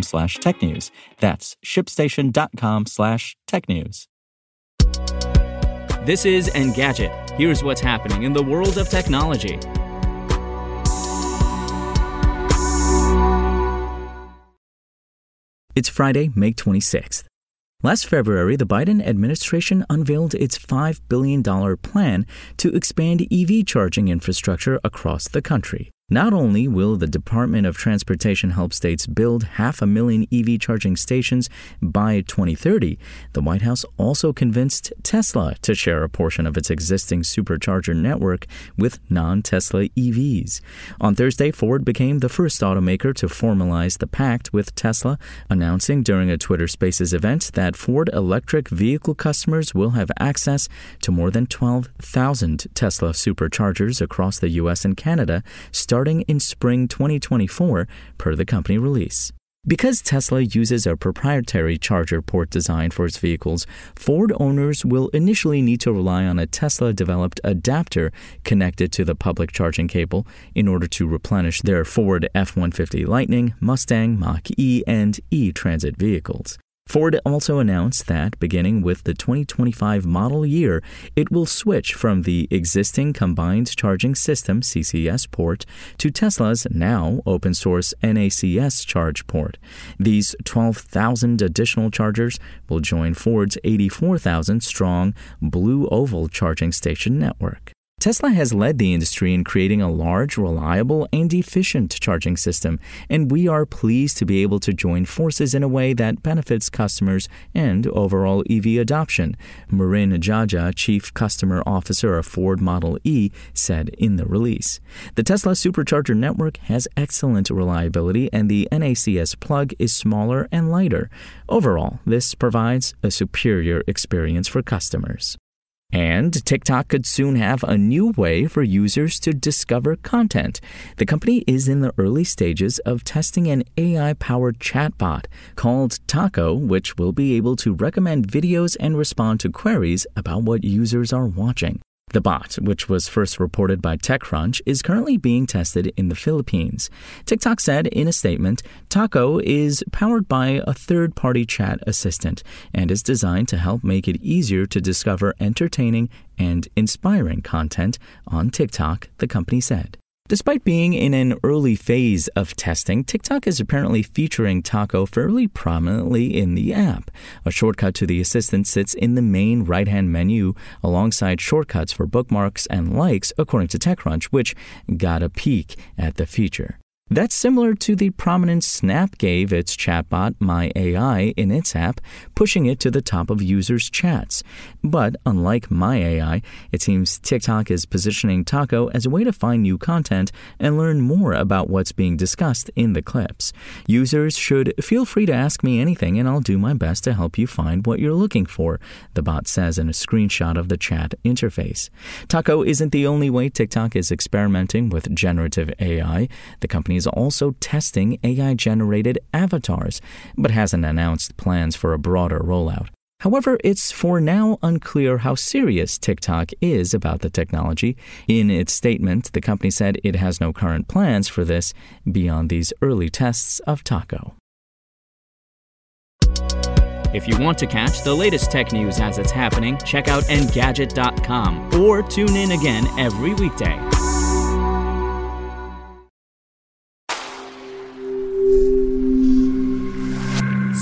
slash tech news. That's shipstation.com slash tech news. This is Engadget. Here's what's happening in the world of technology. It's Friday, May 26th. Last February, the Biden administration unveiled its $5 billion plan to expand EV charging infrastructure across the country. Not only will the Department of Transportation help states build half a million EV charging stations by 2030, the White House also convinced Tesla to share a portion of its existing supercharger network with non Tesla EVs. On Thursday, Ford became the first automaker to formalize the pact with Tesla, announcing during a Twitter Spaces event that Ford electric vehicle customers will have access to more than 12,000 Tesla superchargers across the U.S. and Canada starting in spring 2024, per the company release. Because Tesla uses a proprietary charger port design for its vehicles, Ford owners will initially need to rely on a Tesla developed adapter connected to the public charging cable in order to replenish their Ford F 150 Lightning, Mustang, Mach E, and E Transit vehicles. Ford also announced that beginning with the 2025 model year, it will switch from the existing Combined Charging System CCS port to Tesla's now open source NACS charge port. These 12,000 additional chargers will join Ford's 84,000 strong Blue Oval charging station network. Tesla has led the industry in creating a large, reliable, and efficient charging system, and we are pleased to be able to join forces in a way that benefits customers and overall EV adoption, Marin Gjaja, Chief Customer Officer of Ford Model E, said in the release. The Tesla Supercharger network has excellent reliability, and the NACS plug is smaller and lighter. Overall, this provides a superior experience for customers. And TikTok could soon have a new way for users to discover content. The company is in the early stages of testing an AI powered chatbot called Tako, which will be able to recommend videos and respond to queries about what users are watching. The bot, which was first reported by TechCrunch, is currently being tested in the Philippines. TikTok said in a statement Tako is powered by a third party chat assistant and is designed to help make it easier to discover entertaining and inspiring content on TikTok, the company said. Despite being in an early phase of testing, TikTok is apparently featuring Tako fairly prominently in the app. A shortcut to the assistant sits in the main right hand menu alongside shortcuts for bookmarks and likes, according to TechCrunch, which got a peek at the feature. That's similar to the prominence Snap gave its chatbot My AI in its app, pushing it to the top of users' chats. But unlike My AI, it seems TikTok is positioning Tako as a way to find new content and learn more about what's being discussed in the clips. Users should feel free to ask me anything and I'll do my best to help you find what you're looking for, the bot says in a screenshot of the chat interface. Tako isn't the only way TikTok is experimenting with generative AI. The company is also testing AI generated avatars, but hasn't announced plans for a broader rollout. However, it's for now unclear how serious TikTok is about the technology. In its statement, the company said it has no current plans for this beyond these early tests of Tako. If you want to catch the latest tech news as it's happening, check out Engadget.com or tune in again every weekday.